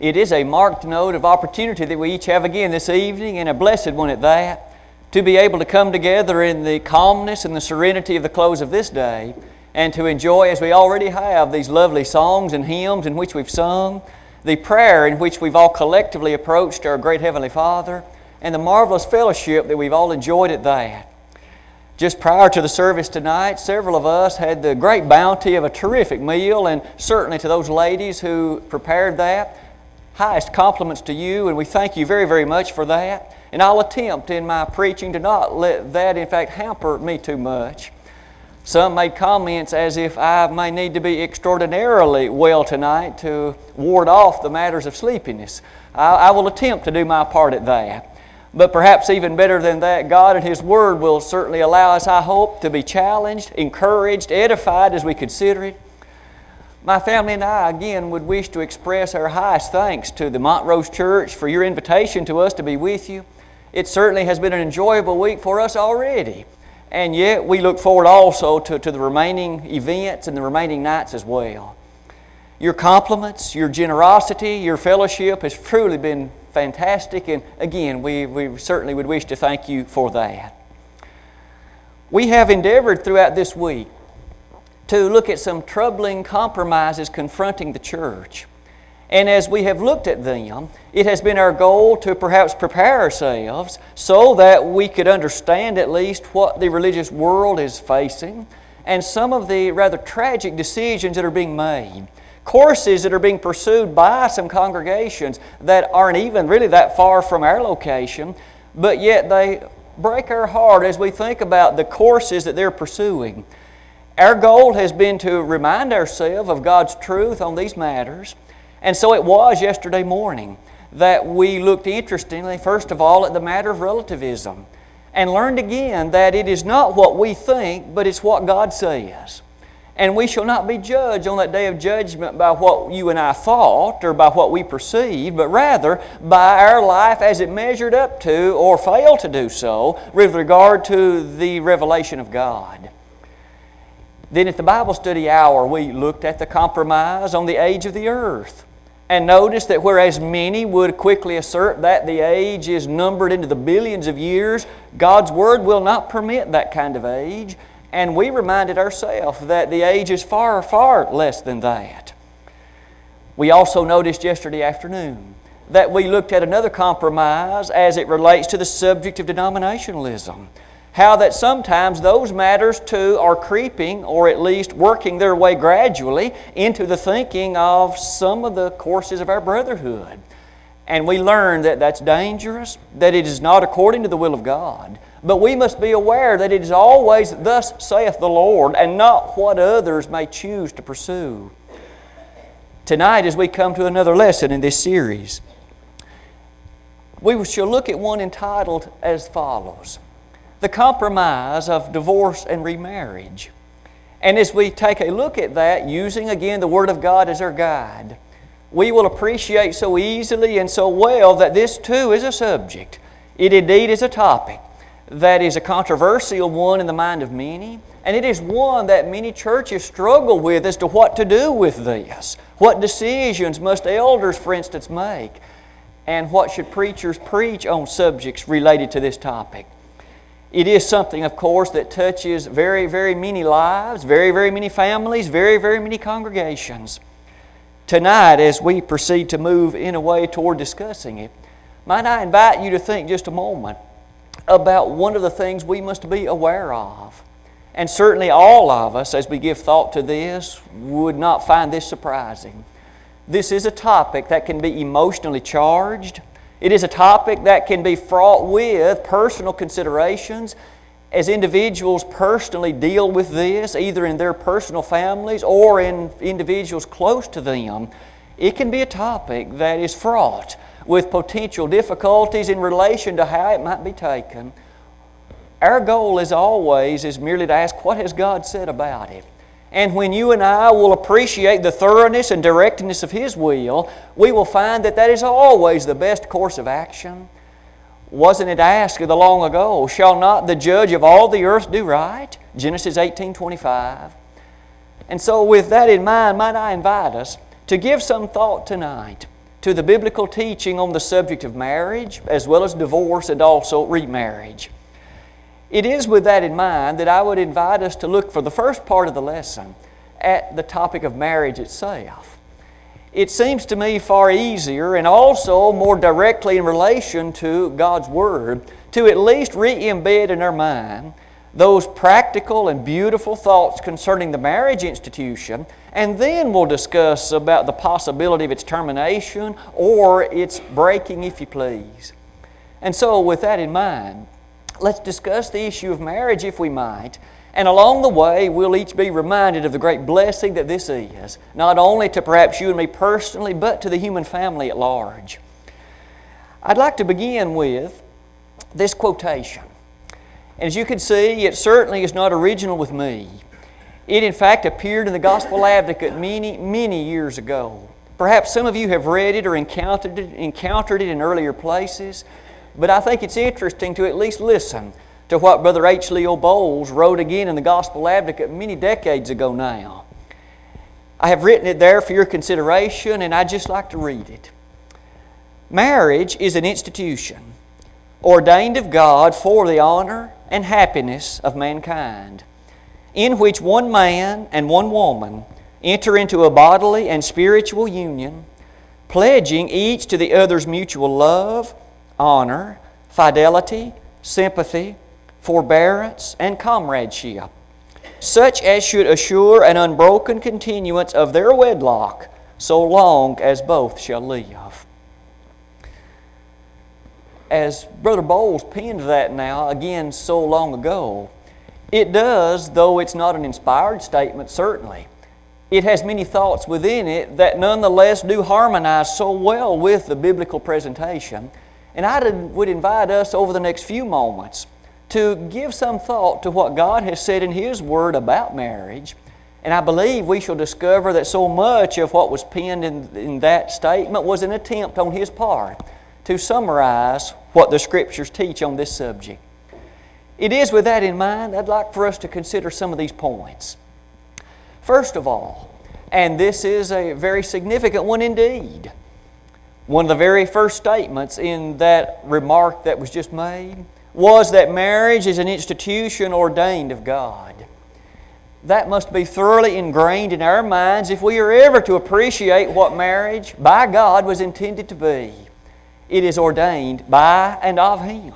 It is a marked note of opportunity that we each have again this evening, and a blessed one at that, to be able to come together in the calmness and the serenity of the close of this day, and to enjoy, as we already have, these lovely songs and hymns in which we've sung, the prayer in which we've all collectively approached our great Heavenly Father, and the marvelous fellowship that we've all enjoyed at that. Just prior to the service tonight, several of us had the great bounty of a terrific meal, and certainly to those ladies who prepared that, highest compliments to you, and we thank you very, very much for that. And I'll attempt in my preaching to not let that, in fact, hamper me too much. Some made comments as if I may need to be extraordinarily well tonight to ward off the matters of sleepiness. I, I will attempt to do my part at that. But perhaps even better than that, God and His Word will certainly allow us, I hope, to be challenged, encouraged, edified as we consider it. My family and I, again, would wish to express our highest thanks to the Montrose Church for your invitation to us to be with you. It certainly has been an enjoyable week for us already. And yet, we look forward also to, to the remaining events and the remaining nights as well. Your compliments, your generosity, your fellowship has truly been fantastic. And again, we, we certainly would wish to thank you for that. We have endeavored throughout this week to look at some troubling compromises confronting the church. And as we have looked at them, it has been our goal to perhaps prepare ourselves so that we could understand at least what the religious world is facing and some of the rather tragic decisions that are being made. Courses that are being pursued by some congregations that aren't even really that far from our location, but yet they break our heart as we think about the courses that they're pursuing. Our goal has been to remind ourselves of God's truth on these matters. And so it was yesterday morning that we looked interestingly, first of all, at the matter of relativism and learned again that it is not what we think, but it's what God says. And we shall not be judged on that day of judgment by what you and I thought or by what we perceived, but rather by our life as it measured up to or failed to do so with regard to the revelation of God. Then at the Bible study hour, we looked at the compromise on the age of the earth and noticed that whereas many would quickly assert that the age is numbered into the billions of years, God's Word will not permit that kind of age. And we reminded ourselves that the age is far, far less than that. We also noticed yesterday afternoon that we looked at another compromise as it relates to the subject of denominationalism how that sometimes those matters too are creeping or at least working their way gradually into the thinking of some of the courses of our brotherhood. And we learn that that's dangerous, that it is not according to the will of God. But we must be aware that it is always, thus saith the Lord, and not what others may choose to pursue. Tonight, as we come to another lesson in this series, we shall look at one entitled as follows the compromise of divorce and remarriage. And as we take a look at that, using again the Word of God as our guide, we will appreciate so easily and so well that this too is a subject. It indeed is a topic that is a controversial one in the mind of many, and it is one that many churches struggle with as to what to do with this. What decisions must elders, for instance, make? And what should preachers preach on subjects related to this topic? It is something, of course, that touches very, very many lives, very, very many families, very, very many congregations. Tonight, as we proceed to move in a way toward discussing it, might I invite you to think just a moment about one of the things we must be aware of. And certainly, all of us, as we give thought to this, would not find this surprising. This is a topic that can be emotionally charged it is a topic that can be fraught with personal considerations as individuals personally deal with this, either in their personal families or in individuals close to them. It can be a topic that is fraught with potential difficulties in relation to how it might be taken. Our goal, as always, is merely to ask, What has God said about it? And when you and I will appreciate the thoroughness and directness of His will, we will find that that is always the best course of action. Wasn't it asked of the long ago, shall not the judge of all the earth do right? Genesis 18 25. And so, with that in mind, might I invite us to give some thought tonight to the biblical teaching on the subject of marriage, as well as divorce and also remarriage. It is with that in mind that I would invite us to look for the first part of the lesson at the topic of marriage itself. It seems to me far easier and also more directly in relation to God's Word to at least re embed in our mind those practical and beautiful thoughts concerning the marriage institution, and then we'll discuss about the possibility of its termination or its breaking, if you please. And so, with that in mind, let's discuss the issue of marriage, if we might. And along the way, we'll each be reminded of the great blessing that this is, not only to perhaps you and me personally, but to the human family at large. I'd like to begin with this quotation. And as you can see, it certainly is not original with me. It, in fact, appeared in the Gospel Advocate many, many years ago. Perhaps some of you have read it or encountered it, encountered it in earlier places, but I think it's interesting to at least listen to what Brother H. Leo Boles wrote again in the Gospel Advocate many decades ago now. I have written it there for your consideration, and I'd just like to read it. Marriage is an institution ordained of God for the honor and happiness of mankind, in which one man and one woman enter into a bodily and spiritual union, pledging each to the other's mutual love, honor, fidelity, sympathy, forbearance, and comradeship, such as should assure an unbroken continuance of their wedlock so long as both shall live as Brother Boles penned that now, again, so long ago, it does, though it's not an inspired statement, certainly. It has many thoughts within it that nonetheless do harmonize so well with the biblical presentation. And I would invite us over the next few moments to give some thought to what God has said in His Word about marriage. And I believe we shall discover that so much of what was penned in, in that statement was an attempt on His part to summarize what the Scriptures teach on this subject. It is with that in mind, I'd like for us to consider some of these points. First of all, and this is a very significant one indeed, one of the very first statements in that remark that was just made was that marriage is an institution ordained of God. That must be thoroughly ingrained in our minds if we are ever to appreciate what marriage by God was intended to be it is ordained by and of Him.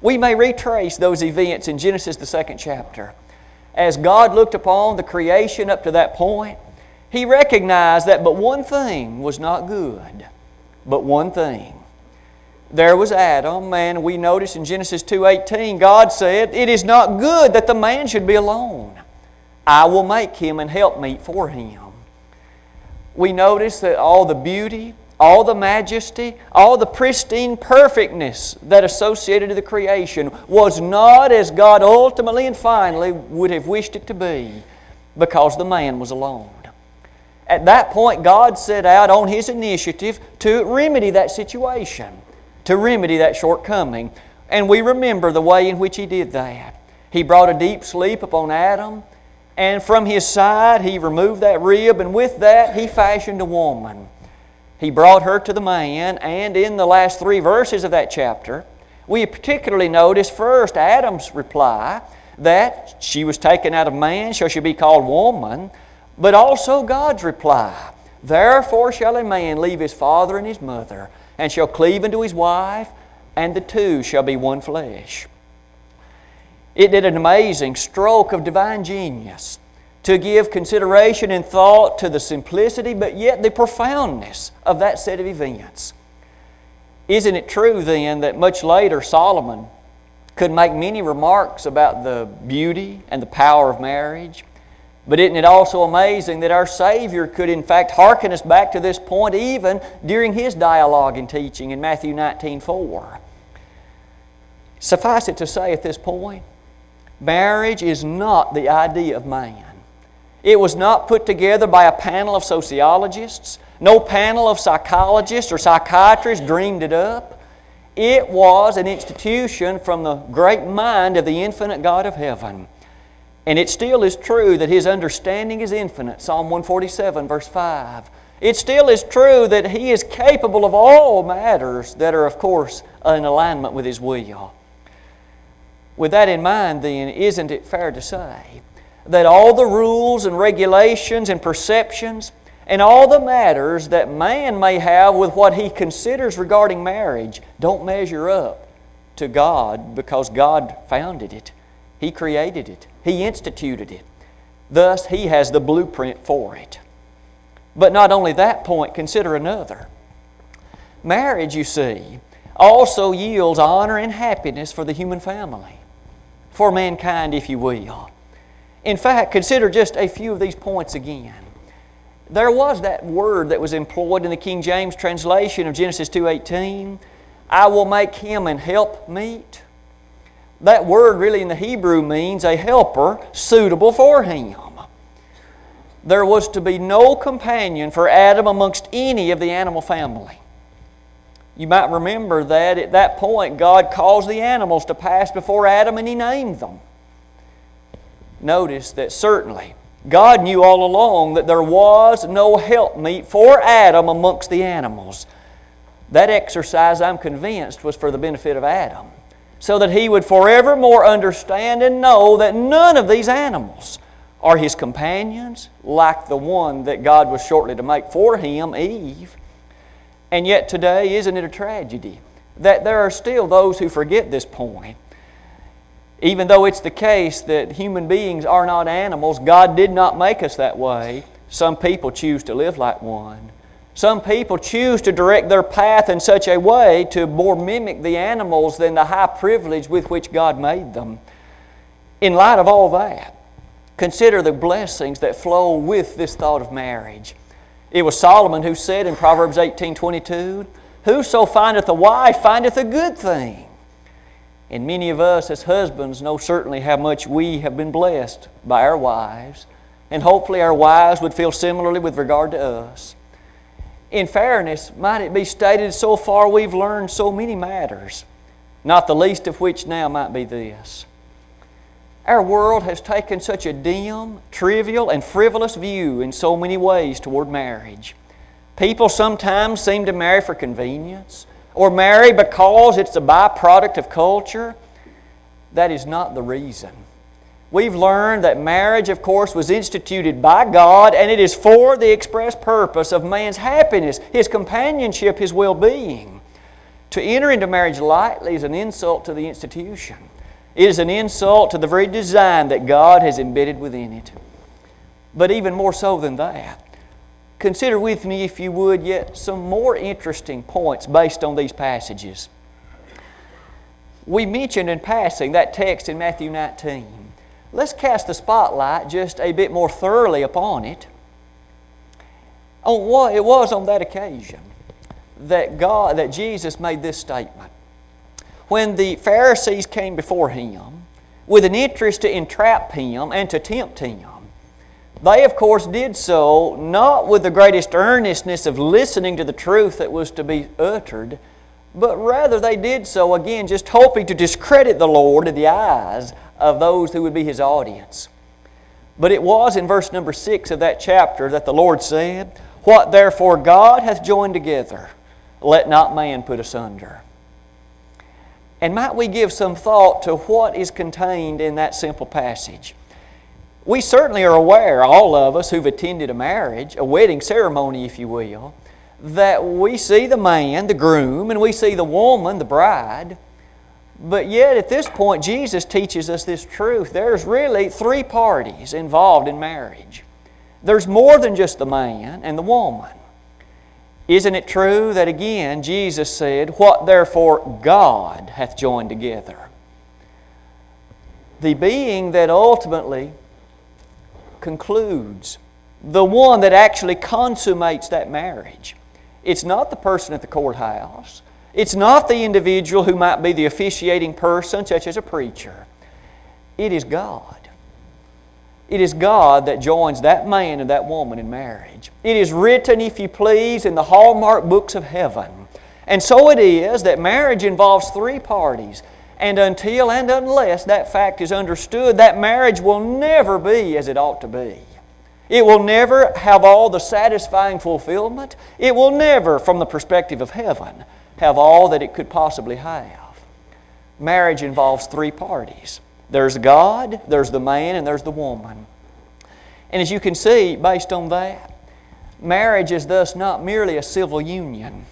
We may retrace those events in Genesis, the second chapter. As God looked upon the creation up to that point, He recognized that but one thing was not good. But one thing. There was Adam, and we notice in Genesis 2.18, God said, It is not good that the man should be alone. I will make him and help meet for him. We notice that all the beauty, all the majesty, all the pristine perfectness that associated to the creation was not as God ultimately and finally would have wished it to be because the man was alone. At that point, God set out on His initiative to remedy that situation, to remedy that shortcoming. And we remember the way in which He did that. He brought a deep sleep upon Adam, and from his side He removed that rib, and with that He fashioned a woman he brought her to the man, and in the last three verses of that chapter, we particularly notice first Adam's reply that she was taken out of man, shall she be called woman, but also God's reply Therefore shall a man leave his father and his mother, and shall cleave unto his wife, and the two shall be one flesh. It did an amazing stroke of divine genius to give consideration and thought to the simplicity, but yet the profoundness of that set of events. Isn't it true then that much later Solomon could make many remarks about the beauty and the power of marriage? But isn't it also amazing that our Savior could, in fact, hearken us back to this point even during His dialogue and teaching in Matthew 19 4? Suffice it to say at this point, marriage is not the idea of man. It was not put together by a panel of sociologists. No panel of psychologists or psychiatrists dreamed it up. It was an institution from the great mind of the infinite God of heaven. And it still is true that His understanding is infinite. Psalm 147, verse 5. It still is true that He is capable of all matters that are, of course, in alignment with His will. With that in mind, then, isn't it fair to say that all the rules and regulations and perceptions and all the matters that man may have with what he considers regarding marriage don't measure up to God because God founded it. He created it, He instituted it. Thus, He has the blueprint for it. But not only that point, consider another. Marriage, you see, also yields honor and happiness for the human family, for mankind, if you will. In fact, consider just a few of these points again. There was that word that was employed in the King James translation of Genesis 2:18, I will make him an help meet. That word really in the Hebrew means a helper suitable for him. There was to be no companion for Adam amongst any of the animal family. You might remember that at that point God caused the animals to pass before Adam and He named them. Notice that certainly God knew all along that there was no helpmeet for Adam amongst the animals. That exercise, I'm convinced, was for the benefit of Adam, so that he would forevermore understand and know that none of these animals are his companions, like the one that God was shortly to make for him, Eve. And yet, today, isn't it a tragedy that there are still those who forget this point? Even though it's the case that human beings are not animals, God did not make us that way. Some people choose to live like one. Some people choose to direct their path in such a way to more mimic the animals than the high privilege with which God made them. In light of all that, consider the blessings that flow with this thought of marriage. It was Solomon who said in Proverbs 18:22, "Whoso findeth a wife findeth a good thing." And many of us as husbands know certainly how much we have been blessed by our wives. And hopefully our wives would feel similarly with regard to us. In fairness, might it be stated so far we've learned so many matters, not the least of which now might be this. Our world has taken such a dim, trivial, and frivolous view in so many ways toward marriage. People sometimes seem to marry for convenience or marry because it's a byproduct of culture, that is not the reason. We've learned that marriage, of course, was instituted by God and it is for the express purpose of man's happiness, his companionship, his well being. To enter into marriage lightly is an insult to the institution. It is an insult to the very design that God has embedded within it. But even more so than that, Consider with me, if you would, yet some more interesting points based on these passages. We mentioned in passing that text in Matthew 19. Let's cast the spotlight just a bit more thoroughly upon it. On what it was on that occasion that God, that Jesus made this statement. When the Pharisees came before him with an interest to entrap him and to tempt him, they, of course, did so not with the greatest earnestness of listening to the truth that was to be uttered, but rather they did so, again, just hoping to discredit the Lord in the eyes of those who would be His audience. But it was in verse number 6 of that chapter that the Lord said, What therefore God hath joined together, let not man put asunder. And might we give some thought to what is contained in that simple passage? We certainly are aware, all of us who've attended a marriage, a wedding ceremony, if you will, that we see the man, the groom, and we see the woman, the bride. But yet, at this point, Jesus teaches us this truth. There's really three parties involved in marriage. There's more than just the man and the woman. Isn't it true that again Jesus said, What therefore God hath joined together? The being that ultimately concludes, the one that actually consummates that marriage. It's not the person at the courthouse. It's not the individual who might be the officiating person, such as a preacher. It is God. It is God that joins that man and that woman in marriage. It is written, if you please, in the hallmark books of heaven. And so it is that marriage involves three parties and until and unless that fact is understood, that marriage will never be as it ought to be. It will never have all the satisfying fulfillment. It will never, from the perspective of heaven, have all that it could possibly have. Marriage involves three parties there's God, there's the man, and there's the woman. And as you can see, based on that, marriage is thus not merely a civil union.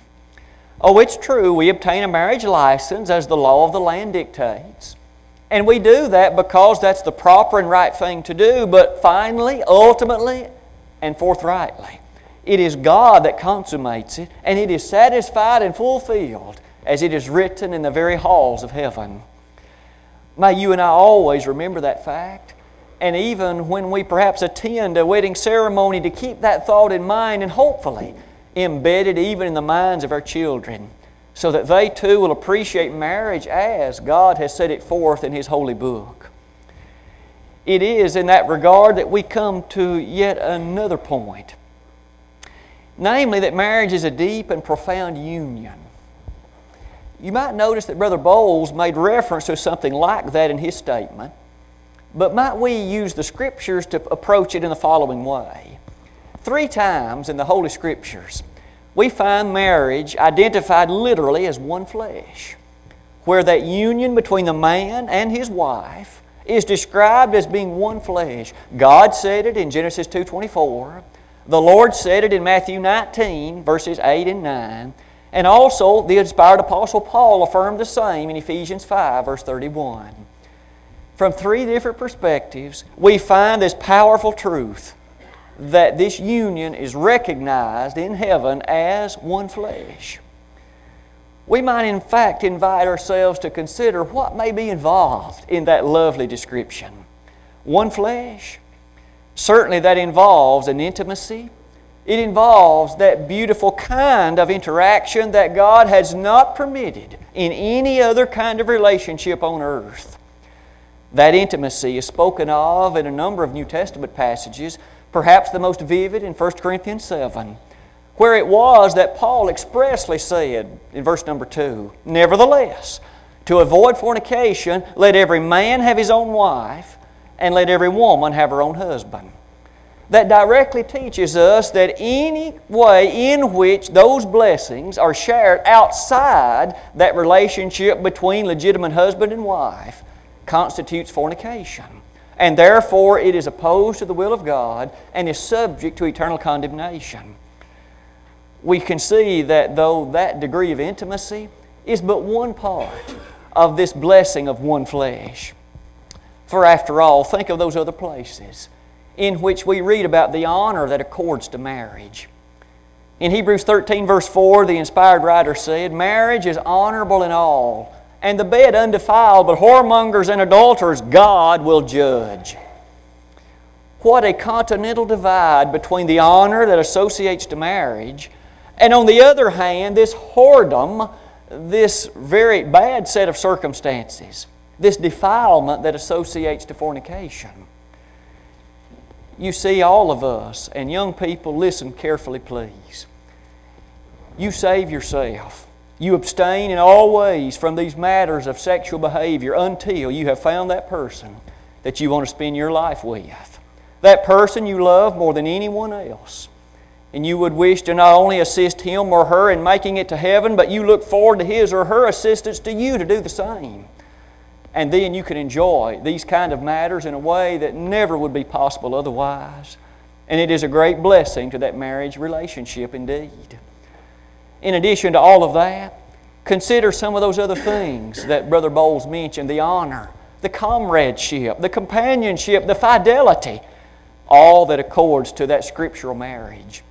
Oh, it's true, we obtain a marriage license as the law of the land dictates. And we do that because that's the proper and right thing to do, but finally, ultimately, and forthrightly, it is God that consummates it, and it is satisfied and fulfilled as it is written in the very halls of heaven. May you and I always remember that fact. And even when we perhaps attend a wedding ceremony, to keep that thought in mind and hopefully embedded even in the minds of our children so that they too will appreciate marriage as God has set it forth in His holy book. It is in that regard that we come to yet another point namely, that marriage is a deep and profound union. You might notice that Brother Boles made reference to something like that in his statement, but might we use the Scriptures to approach it in the following way? Three times in the Holy Scriptures, we find marriage identified literally as one flesh, where that union between the man and his wife is described as being one flesh. God said it in Genesis 2:24. The Lord said it in Matthew 19 verses 8 and 9. And also the inspired apostle Paul affirmed the same in Ephesians 5 verse 31. From three different perspectives, we find this powerful truth that this union is recognized in heaven as one flesh. We might, in fact, invite ourselves to consider what may be involved in that lovely description. One flesh. Certainly, that involves an intimacy. It involves that beautiful kind of interaction that God has not permitted in any other kind of relationship on earth. That intimacy is spoken of in a number of New Testament passages perhaps the most vivid in 1 Corinthians 7, where it was that Paul expressly said in verse number 2 Nevertheless, to avoid fornication, let every man have his own wife, and let every woman have her own husband. That directly teaches us that any way in which those blessings are shared outside that relationship between legitimate husband and wife constitutes fornication and therefore it is opposed to the will of God and is subject to eternal condemnation. We can see that though that degree of intimacy is but one part of this blessing of one flesh. For after all, think of those other places in which we read about the honor that accords to marriage. In Hebrews 13, verse 4, the inspired writer said, Marriage is honorable in all and the bed undefiled, but whoremongers and adulterers God will judge. What a continental divide between the honor that associates to marriage, and on the other hand, this whoredom, this very bad set of circumstances, this defilement that associates to fornication. You see, all of us, and young people, listen carefully, please. You save yourself you abstain in all ways from these matters of sexual behavior until you have found that person that you want to spend your life with. That person you love more than anyone else. And you would wish to not only assist him or her in making it to heaven, but you look forward to his or her assistance to you to do the same. And then you can enjoy these kind of matters in a way that never would be possible otherwise. And it is a great blessing to that marriage relationship indeed in addition to all of that, consider some of those other things that Brother Boles mentioned the honor, the comradeship, the companionship, the fidelity, all that accords to that scriptural marriage.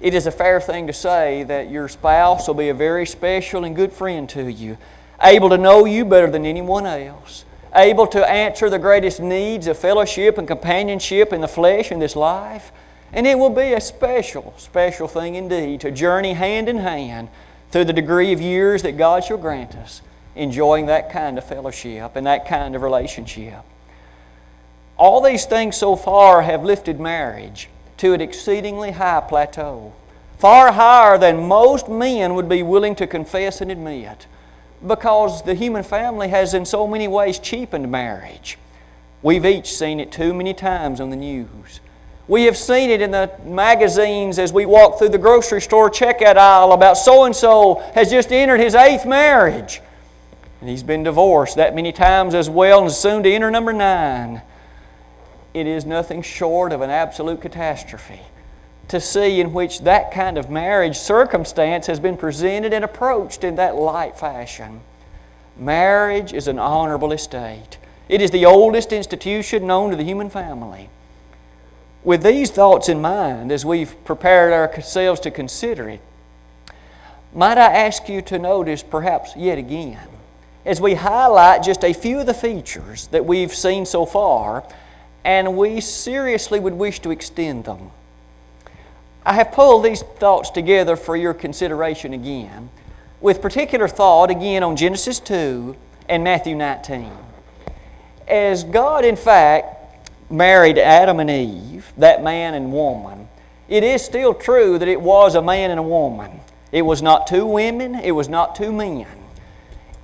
It is a fair thing to say that your spouse will be a very special and good friend to you, able to know you better than anyone else, able to answer the greatest needs of fellowship and companionship in the flesh in this life and it will be a special, special thing indeed to journey hand in hand through the degree of years that God shall grant us, enjoying that kind of fellowship and that kind of relationship. All these things so far have lifted marriage to an exceedingly high plateau, far higher than most men would be willing to confess and admit, because the human family has in so many ways cheapened marriage. We've each seen it too many times on the news We have seen it in the magazines as we walk through the grocery store checkout aisle about so and so has just entered his eighth marriage. And he's been divorced that many times as well and soon to enter number nine. It is nothing short of an absolute catastrophe to see in which that kind of marriage circumstance has been presented and approached in that light fashion. Marriage is an honorable estate. It is the oldest institution known to the human family. With these thoughts in mind, as we've prepared ourselves to consider it, might I ask you to notice, perhaps yet again, as we highlight just a few of the features that we've seen so far, and we seriously would wish to extend them. I have pulled these thoughts together for your consideration again, with particular thought again on Genesis 2 and Matthew 19. As God, in fact, married Adam and Eve, that man and woman, it is still true that it was a man and a woman. It was not two women, it was not two men.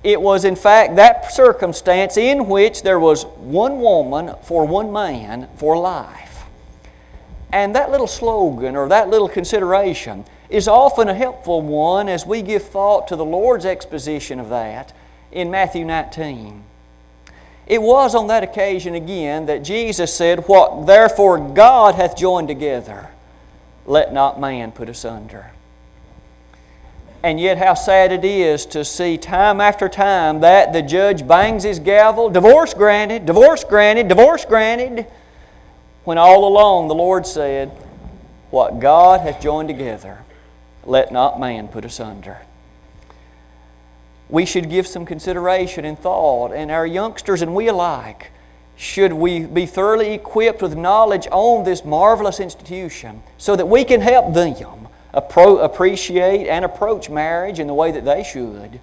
It was, in fact, that circumstance in which there was one woman for one man for life. And that little slogan or that little consideration is often a helpful one as we give thought to the Lord's exposition of that in Matthew 19. It was on that occasion again that Jesus said, What therefore God hath joined together, let not man put asunder. And yet, how sad it is to see time after time that the judge bangs his gavel, divorce granted, divorce granted, divorce granted when all along the Lord said, What God hath joined together, let not man put asunder. We should give some consideration and thought, and our youngsters and we alike, should we be thoroughly equipped with knowledge on this marvelous institution so that we can help them appreciate and approach marriage in the way that they should.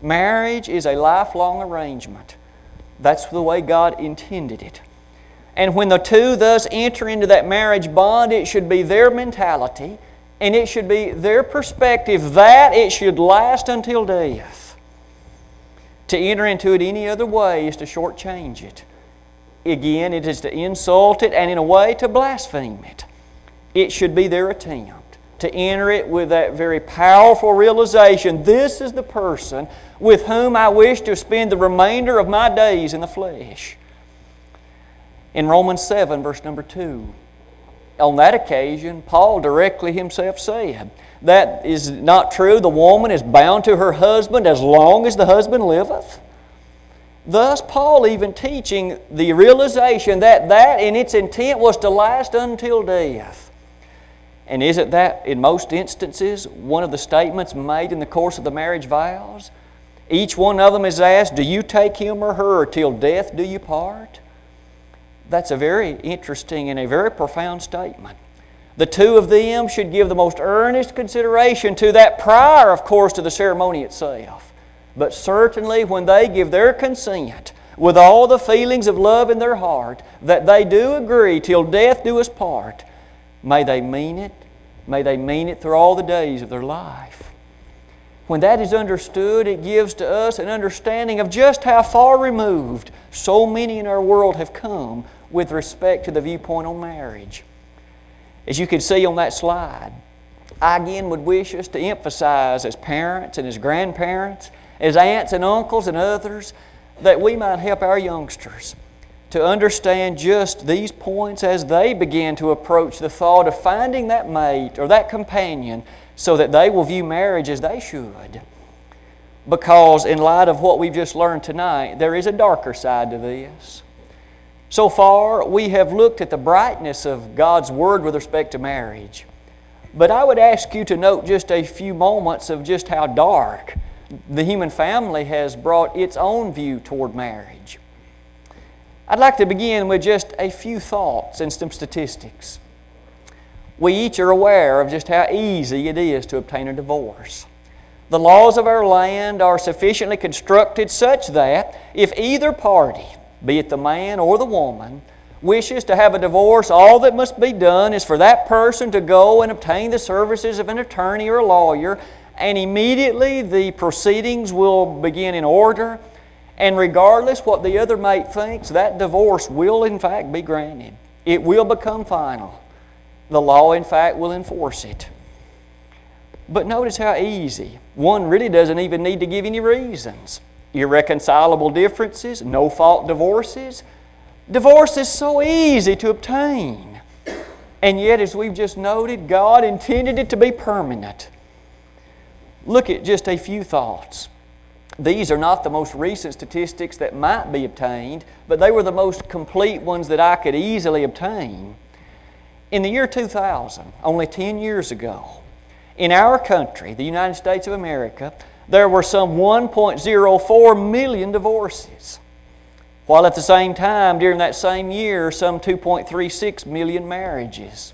Marriage is a lifelong arrangement. That's the way God intended it. And when the two thus enter into that marriage bond, it should be their mentality and it should be their perspective that it should last until death. To enter into it any other way is to shortchange it. Again, it is to insult it and, in a way, to blaspheme it. It should be their attempt to enter it with that very powerful realization this is the person with whom I wish to spend the remainder of my days in the flesh. In Romans 7, verse number 2, on that occasion, Paul directly himself said, That is not true. The woman is bound to her husband as long as the husband liveth. Thus, Paul even teaching the realization that that in its intent was to last until death. And isn't that, in most instances, one of the statements made in the course of the marriage vows? Each one of them is asked, Do you take him or her till death do you part? That's a very interesting and a very profound statement. The two of them should give the most earnest consideration to that prior, of course, to the ceremony itself. But certainly when they give their consent with all the feelings of love in their heart that they do agree till death do us part, may they mean it. May they mean it through all the days of their life. When that is understood, it gives to us an understanding of just how far removed so many in our world have come with respect to the viewpoint on marriage. As you can see on that slide, I again would wish us to emphasize as parents and as grandparents, as aunts and uncles and others, that we might help our youngsters to understand just these points as they begin to approach the thought of finding that mate or that companion so that they will view marriage as they should. Because, in light of what we've just learned tonight, there is a darker side to this. So far, we have looked at the brightness of God's Word with respect to marriage. But I would ask you to note just a few moments of just how dark the human family has brought its own view toward marriage. I'd like to begin with just a few thoughts and some statistics. We each are aware of just how easy it is to obtain a divorce. The laws of our land are sufficiently constructed such that if either party be it the man or the woman, wishes to have a divorce, all that must be done is for that person to go and obtain the services of an attorney or a lawyer, and immediately the proceedings will begin in order. And regardless what the other mate thinks, that divorce will in fact be granted. It will become final. The law, in fact, will enforce it. But notice how easy. One really doesn't even need to give any reasons. Irreconcilable differences, no fault divorces. Divorce is so easy to obtain. And yet, as we've just noted, God intended it to be permanent. Look at just a few thoughts. These are not the most recent statistics that might be obtained, but they were the most complete ones that I could easily obtain. In the year 2000, only 10 years ago, in our country, the United States of America, there were some 1.04 million divorces, while at the same time, during that same year, some 2.36 million marriages.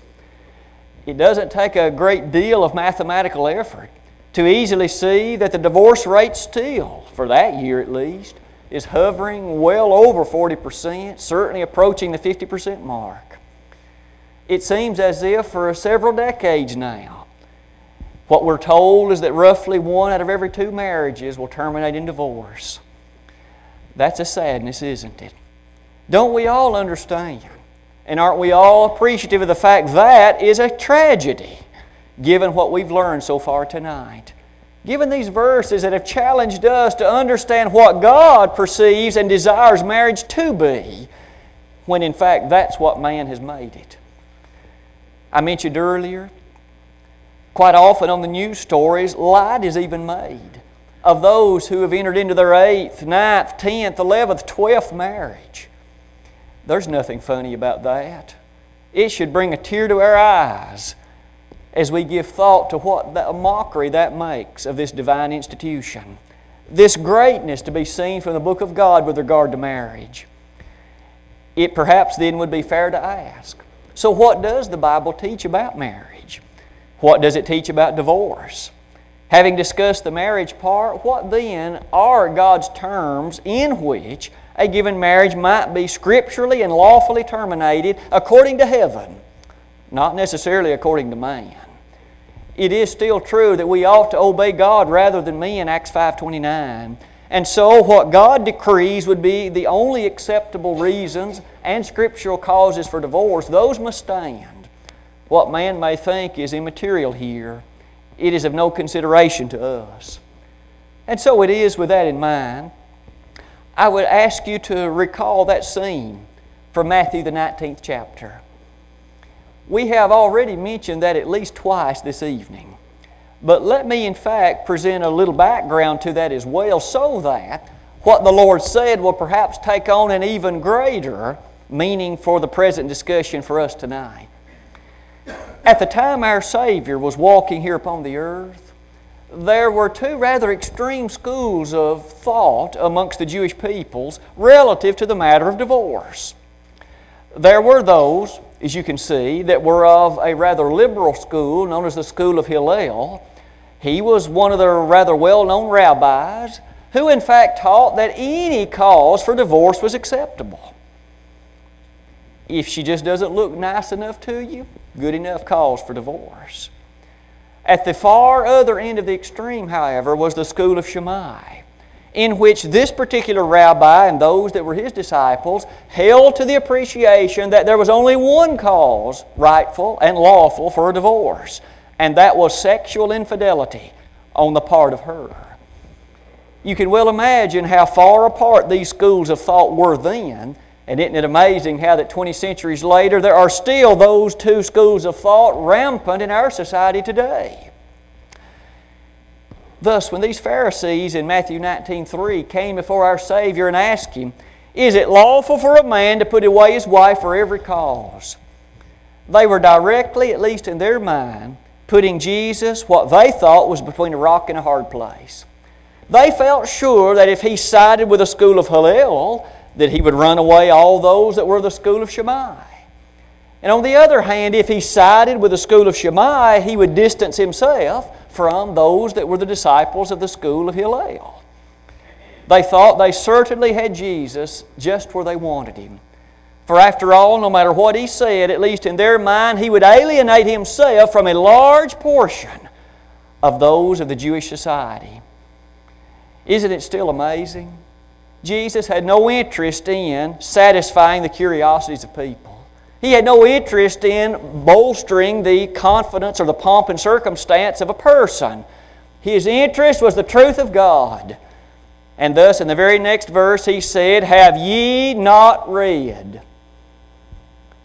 It doesn't take a great deal of mathematical effort to easily see that the divorce rate still, for that year at least, is hovering well over 40%, certainly approaching the 50% mark. It seems as if for several decades now, what we're told is that roughly one out of every two marriages will terminate in divorce. That's a sadness, isn't it? Don't we all understand? And aren't we all appreciative of the fact that is a tragedy? given what we've learned so far tonight. Given these verses that have challenged us to understand what God perceives and desires marriage to be, when in fact that's what man has made it. I mentioned earlier, quite often on the news stories, light is even made of those who have entered into their eighth, ninth, tenth, eleventh, twelfth marriage. There's nothing funny about that. It should bring a tear to our eyes as we give thought to what a mockery that makes of this divine institution. This greatness to be seen from the book of God with regard to marriage. It perhaps then would be fair to ask so, what does the Bible teach about marriage? What does it teach about divorce? Having discussed the marriage part, what then are God's terms in which a given marriage might be scripturally and lawfully terminated according to heaven, not necessarily according to man? it is still true that we ought to obey God rather than men, Acts 5.29. And so what God decrees would be the only acceptable reasons and scriptural causes for divorce. Those must stand. What man may think is immaterial here, it is of no consideration to us. And so it is with that in mind. I would ask you to recall that scene from Matthew, the 19th chapter. We have already mentioned that at least twice this evening. But let me, in fact, present a little background to that as well so that what the Lord said will perhaps take on an even greater meaning for the present discussion for us tonight. At the time our Savior was walking here upon the earth, there were two rather extreme schools of thought amongst the Jewish peoples relative to the matter of divorce. There were those as you can see, that were of a rather liberal school known as the School of Hillel. He was one of the rather well known rabbis who, in fact, taught that any cause for divorce was acceptable. If she just doesn't look nice enough to you, good enough cause for divorce. At the far other end of the extreme, however, was the school of Shammai in which this particular rabbi and those that were his disciples held to the appreciation that there was only one cause rightful and lawful for a divorce, and that was sexual infidelity on the part of her. You can well imagine how far apart these schools of thought were then, and isn't it amazing how that 20 centuries later there are still those two schools of thought rampant in our society today? Thus, when these Pharisees in Matthew 19:3 came before our Savior and asked Him, Is it lawful for a man to put away his wife for every cause? They were directly, at least in their mind, putting Jesus, what they thought was between a rock and a hard place. They felt sure that if he sided with the school of Hillel, that he would run away all those that were the school of Shammai. And on the other hand, if he sided with the school of Shammai, he would distance himself from those that were the disciples of the school of Hillel. They thought they certainly had Jesus just where they wanted him. For after all, no matter what he said, at least in their mind, he would alienate himself from a large portion of those of the Jewish society. Isn't it still amazing? Jesus had no interest in satisfying the curiosities of people. He had no interest in bolstering the confidence or the pomp and circumstance of a person. His interest was the truth of God. And thus, in the very next verse, he said, Have ye not read?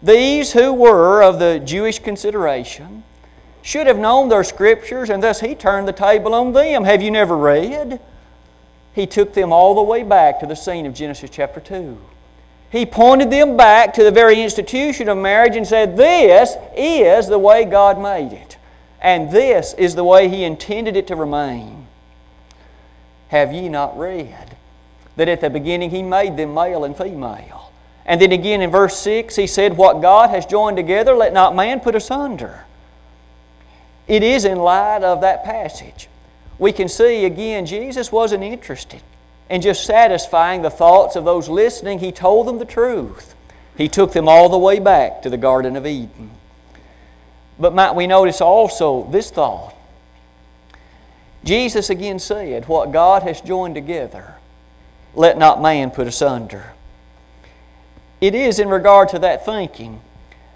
These who were of the Jewish consideration should have known their scriptures, and thus he turned the table on them. Have you never read? He took them all the way back to the scene of Genesis chapter 2. He pointed them back to the very institution of marriage and said, This is the way God made it, and this is the way He intended it to remain. Have ye not read that at the beginning He made them male and female? And then again in verse 6, He said, What God has joined together, let not man put asunder. It is in light of that passage. We can see again, Jesus wasn't interested in just satisfying the thoughts of those listening, he told them the truth. He took them all the way back to the Garden of Eden. But might we notice also this thought? Jesus again said, What God has joined together, let not man put asunder. It is in regard to that thinking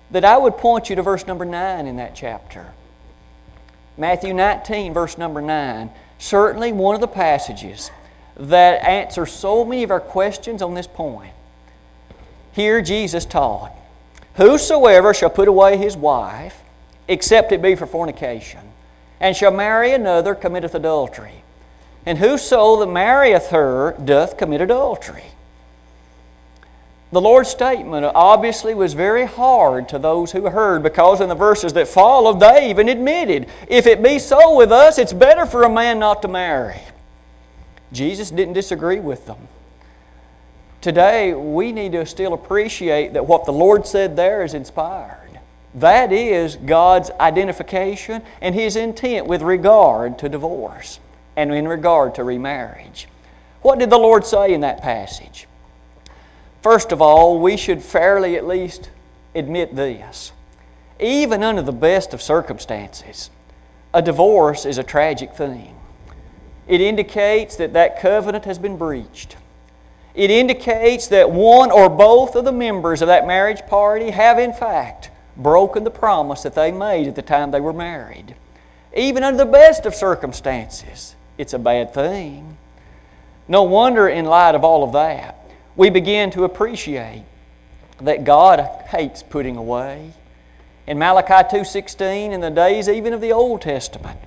that I would point you to verse number 9 in that chapter. Matthew 19, verse number 9. Certainly one of the passages that answer so many of our questions on this point. Here Jesus taught, Whosoever shall put away his wife, except it be for fornication, and shall marry another, committeth adultery. And whoso that marrieth her doth commit adultery. The Lord's statement obviously was very hard to those who heard because in the verses that followed, they even admitted, if it be so with us, it's better for a man not to marry. Jesus didn't disagree with them. Today, we need to still appreciate that what the Lord said there is inspired. That is God's identification and His intent with regard to divorce and in regard to remarriage. What did the Lord say in that passage? First of all, we should fairly at least admit this. Even under the best of circumstances, a divorce is a tragic thing. It indicates that that covenant has been breached. It indicates that one or both of the members of that marriage party have, in fact, broken the promise that they made at the time they were married. Even under the best of circumstances, it's a bad thing. No wonder, in light of all of that, we begin to appreciate that God hates putting away. In Malachi 2:16, in the days even of the Old Testament,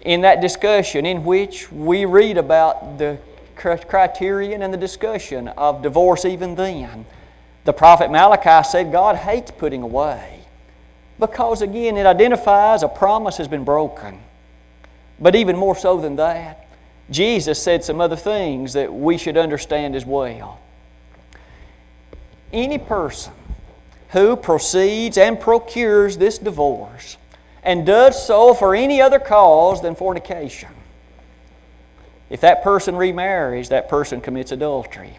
in that discussion in which we read about the criterion and the discussion of divorce even then. The prophet Malachi said God hates putting away because, again, it identifies a promise has been broken. But even more so than that, Jesus said some other things that we should understand as well. Any person who proceeds and procures this divorce and does so for any other cause than fornication. If that person remarries, that person commits adultery.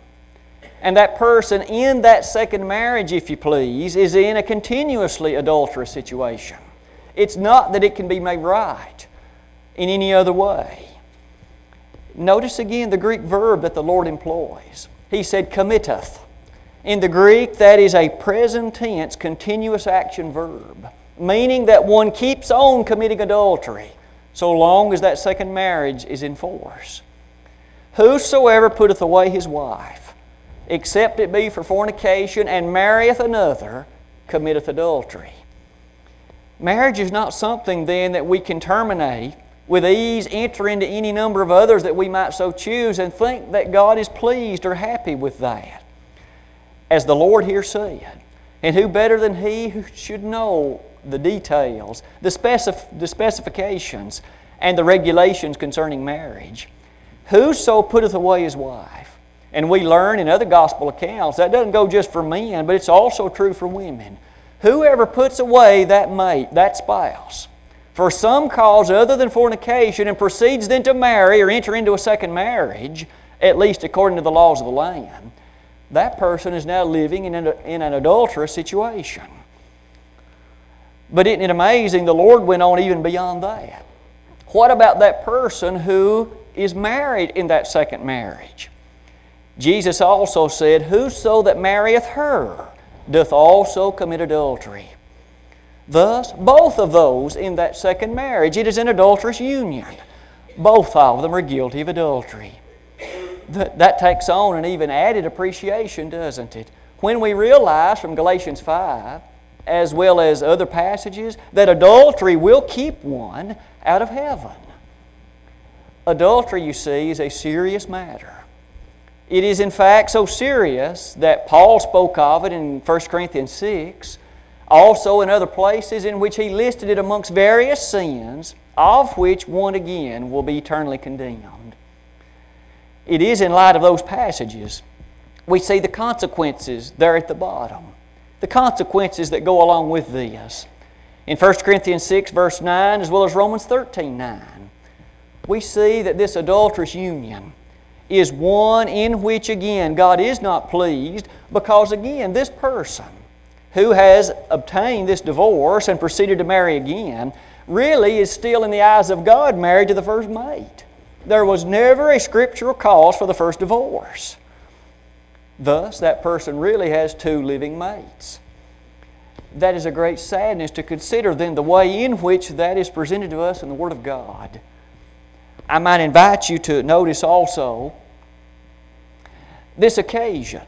And that person in that second marriage, if you please, is in a continuously adulterous situation. It's not that it can be made right in any other way. Notice again the Greek verb that the Lord employs. He said, committeth. In the Greek, that is a present tense, continuous action verb meaning that one keeps on committing adultery so long as that second marriage is in force. Whosoever putteth away his wife, except it be for fornication, and marrieth another, committeth adultery. Marriage is not something then that we can terminate with ease, enter into any number of others that we might so choose, and think that God is pleased or happy with that. As the Lord here said, and who better than He who should know the details, the, specif- the specifications, and the regulations concerning marriage. Whoso putteth away his wife. And we learn in other gospel accounts that doesn't go just for men, but it's also true for women. Whoever puts away that mate, that spouse, for some cause other than fornication and proceeds then to marry or enter into a second marriage, at least according to the laws of the land, that person is now living in an, in an adulterous situation. But isn't it amazing? The Lord went on even beyond that. What about that person who is married in that second marriage? Jesus also said, Whoso that marrieth her doth also commit adultery. Thus, both of those in that second marriage, it is an adulterous union. Both of them are guilty of adultery. That, that takes on an even added appreciation, doesn't it? When we realize from Galatians 5, as well as other passages, that adultery will keep one out of heaven. Adultery, you see, is a serious matter. It is, in fact, so serious that Paul spoke of it in 1 Corinthians 6, also in other places in which he listed it amongst various sins, of which one again will be eternally condemned. It is in light of those passages we see the consequences there at the bottom, the consequences that go along with this. In 1 Corinthians 6, verse 9, as well as Romans 13, 9, we see that this adulterous union is one in which, again, God is not pleased because, again, this person who has obtained this divorce and proceeded to marry again really is still, in the eyes of God, married to the first mate. There was never a scriptural cause for the first divorce. Thus, that person really has two living mates. That is a great sadness to consider, then, the way in which that is presented to us in the Word of God. I might invite you to notice also this occasion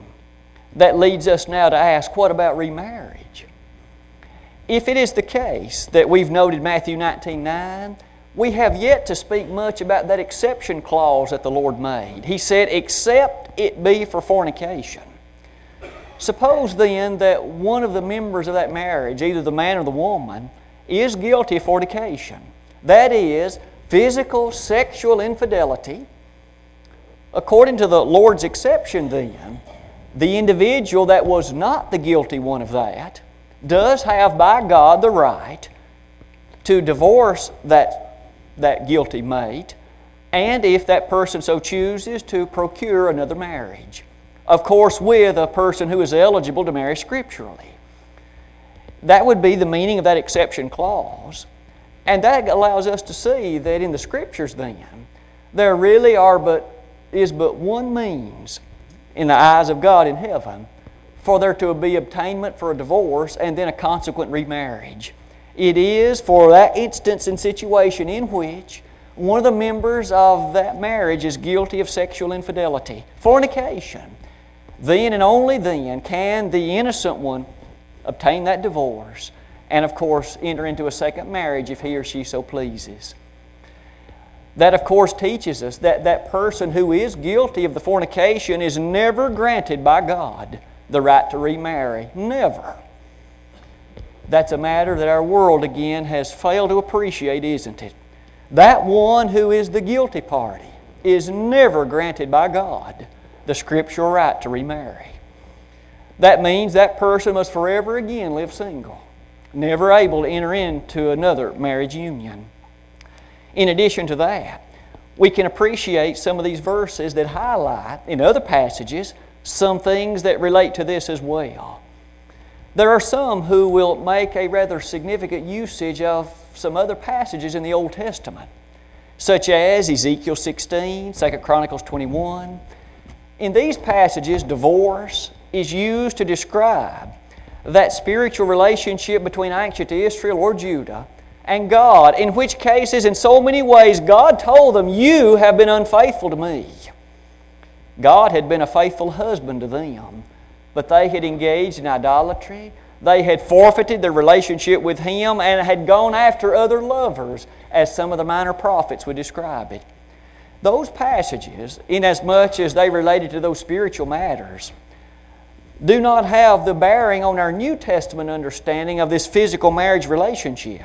that leads us now to ask what about remarriage? If it is the case that we've noted Matthew 19 9, we have yet to speak much about that exception clause that the Lord made. He said, except it be for fornication. Suppose then that one of the members of that marriage, either the man or the woman, is guilty of fornication. That is, physical sexual infidelity According to the Lord's exception, then, the individual that was not the guilty one of that does have by God the right to divorce that, that guilty mate, and if that person so chooses, to procure another marriage. Of course, with a person who is eligible to marry scripturally. That would be the meaning of that exception clause. And that allows us to see that in the Scriptures, then, there really are but is but one means in the eyes of God in heaven for there to be obtainment for a divorce and then a consequent remarriage. It is for that instance and situation in which one of the members of that marriage is guilty of sexual infidelity, fornication. Then and only then can the innocent one obtain that divorce and, of course, enter into a second marriage if he or she so pleases. That, of course, teaches us that that person who is guilty of the fornication is never granted by God the right to remarry. Never. That's a matter that our world, again, has failed to appreciate, isn't it? That one who is the guilty party is never granted by God the scriptural right to remarry. That means that person must forever again live single, never able to enter into another marriage union. In addition to that, we can appreciate some of these verses that highlight, in other passages, some things that relate to this as well. There are some who will make a rather significant usage of some other passages in the Old Testament, such as Ezekiel 16, 2 Chronicles 21. In these passages, divorce is used to describe that spiritual relationship between ancient Israel or Judah and God, in which cases, in so many ways, God told them, You have been unfaithful to me. God had been a faithful husband to them, but they had engaged in idolatry. They had forfeited their relationship with Him and had gone after other lovers, as some of the minor prophets would describe it. Those passages, inasmuch as they related to those spiritual matters, do not have the bearing on our New Testament understanding of this physical marriage relationship.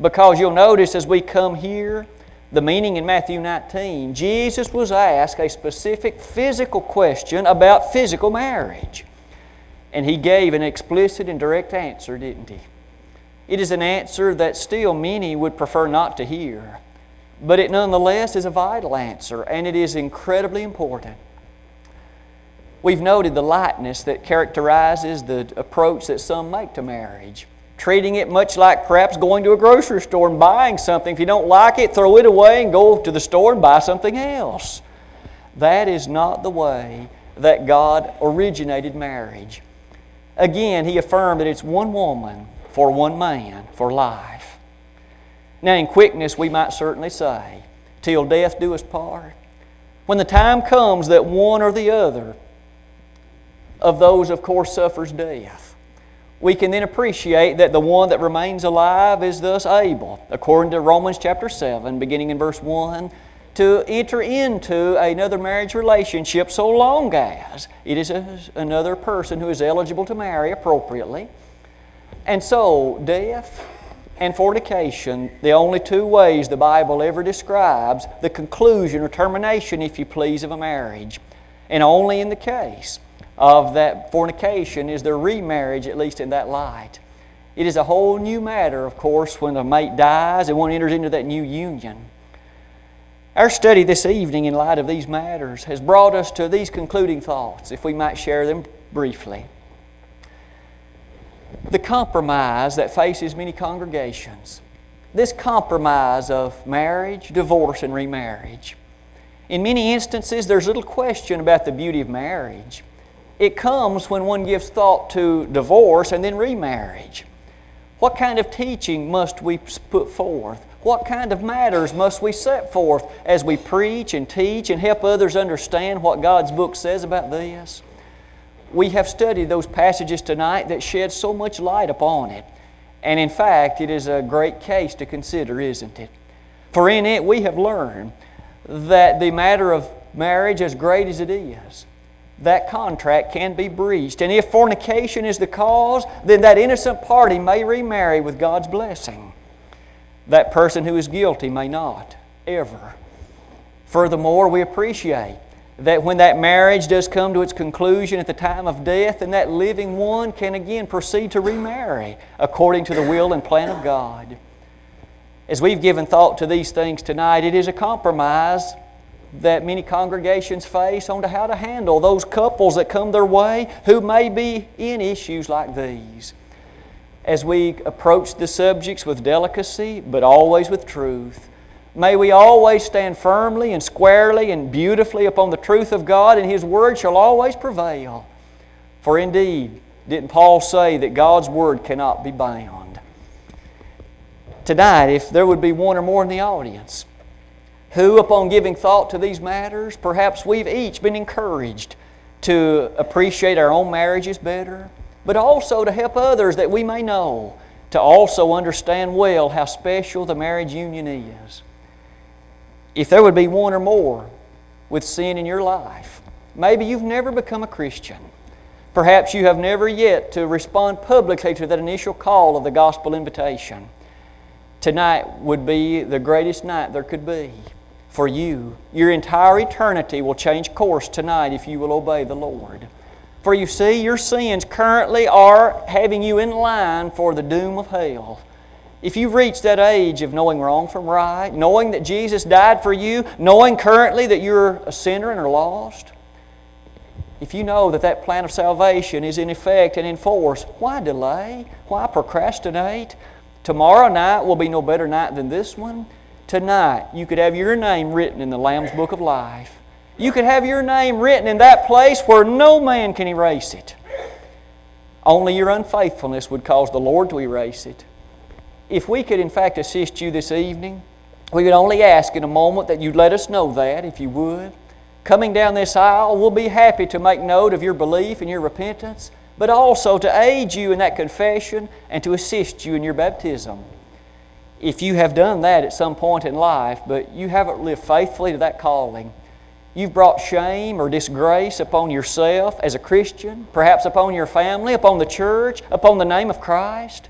Because you'll notice as we come here, the meaning in Matthew 19, Jesus was asked a specific physical question about physical marriage. And he gave an explicit and direct answer, didn't he? It is an answer that still many would prefer not to hear. But it nonetheless is a vital answer, and it is incredibly important. We've noted the lightness that characterizes the approach that some make to marriage treating it much like perhaps going to a grocery store and buying something. If you don't like it, throw it away and go to the store and buy something else. That is not the way that God originated marriage. Again, he affirmed that it's one woman for one man for life. Now, in quickness, we might certainly say, till death do us part. When the time comes that one or the other of those, of course, suffers death, we can then appreciate that the one that remains alive is thus able, according to Romans chapter 7, beginning in verse 1, to enter into another marriage relationship so long as it is a, another person who is eligible to marry appropriately. And so, death and fornication, the only two ways the Bible ever describes the conclusion or termination, if you please, of a marriage. And only in the case of that fornication is their remarriage, at least in that light. It is a whole new matter, of course, when the mate dies and one enters into that new union. Our study this evening, in light of these matters, has brought us to these concluding thoughts, if we might share them briefly. The compromise that faces many congregations. This compromise of marriage, divorce, and remarriage. In many instances, there's little question about the beauty of marriage. It comes when one gives thought to divorce and then remarriage. What kind of teaching must we put forth? What kind of matters must we set forth as we preach and teach and help others understand what God's book says about this? We have studied those passages tonight that shed so much light upon it. And in fact, it is a great case to consider, isn't it? For in it we have learned that the matter of marriage, as great as it is, that contract can be breached. And if fornication is the cause, then that innocent party may remarry with God's blessing. That person who is guilty may not, ever. Furthermore, we appreciate that when that marriage does come to its conclusion at the time of death, then that living one can again proceed to remarry according to the will and plan of God. As we've given thought to these things tonight, it is a compromise that many congregations face on to how to handle those couples that come their way who may be in issues like these as we approach the subjects with delicacy, but always with truth. May we always stand firmly and squarely and beautifully upon the truth of God, and His Word shall always prevail. For indeed, didn't Paul say that God's Word cannot be bound? Tonight, if there would be one or more in the audience who, upon giving thought to these matters, perhaps we've each been encouraged to appreciate our own marriages better, but also to help others that we may know to also understand well how special the marriage union is. If there would be one or more with sin in your life, maybe you've never become a Christian. Perhaps you have never yet to respond publicly to that initial call of the gospel invitation. Tonight would be the greatest night there could be for you. Your entire eternity will change course tonight if you will obey the Lord. For you see, your sins currently are having you in line for the doom of hell. If you've reached that age of knowing wrong from right, knowing that Jesus died for you, knowing currently that you're a sinner and are lost, if you know that that plan of salvation is in effect and in force, why delay? Why procrastinate? Tomorrow night will be no better night than this one. Tonight, you could have your name written in the Lamb's Book of Life. You could have your name written in that place where no man can erase it. Only your unfaithfulness would cause the Lord to erase it. If we could, in fact, assist you this evening, we would only ask in a moment that you'd let us know that, if you would. Coming down this aisle, we'll be happy to make note of your belief and your repentance, but also to aid you in that confession and to assist you in your baptism. If you have done that at some point in life, but you haven't lived faithfully to that calling, You've brought shame or disgrace upon yourself as a Christian, perhaps upon your family, upon the church, upon the name of Christ.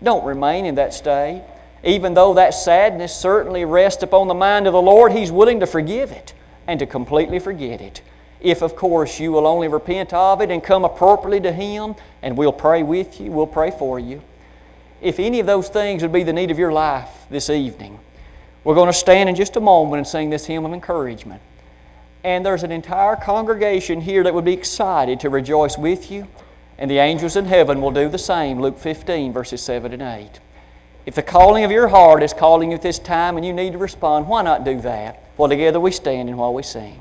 Don't remain in that state. Even though that sadness certainly rests upon the mind of the Lord, He's willing to forgive it and to completely forget it. If, of course, you will only repent of it and come appropriately to Him, and we'll pray with you, we'll pray for you. If any of those things would be the need of your life this evening, we're going to stand in just a moment and sing this hymn of encouragement. And there's an entire congregation here that would be excited to rejoice with you. And the angels in heaven will do the same. Luke 15, verses 7 and 8. If the calling of your heart is calling you at this time and you need to respond, why not do that? Well, together we stand and while we sing.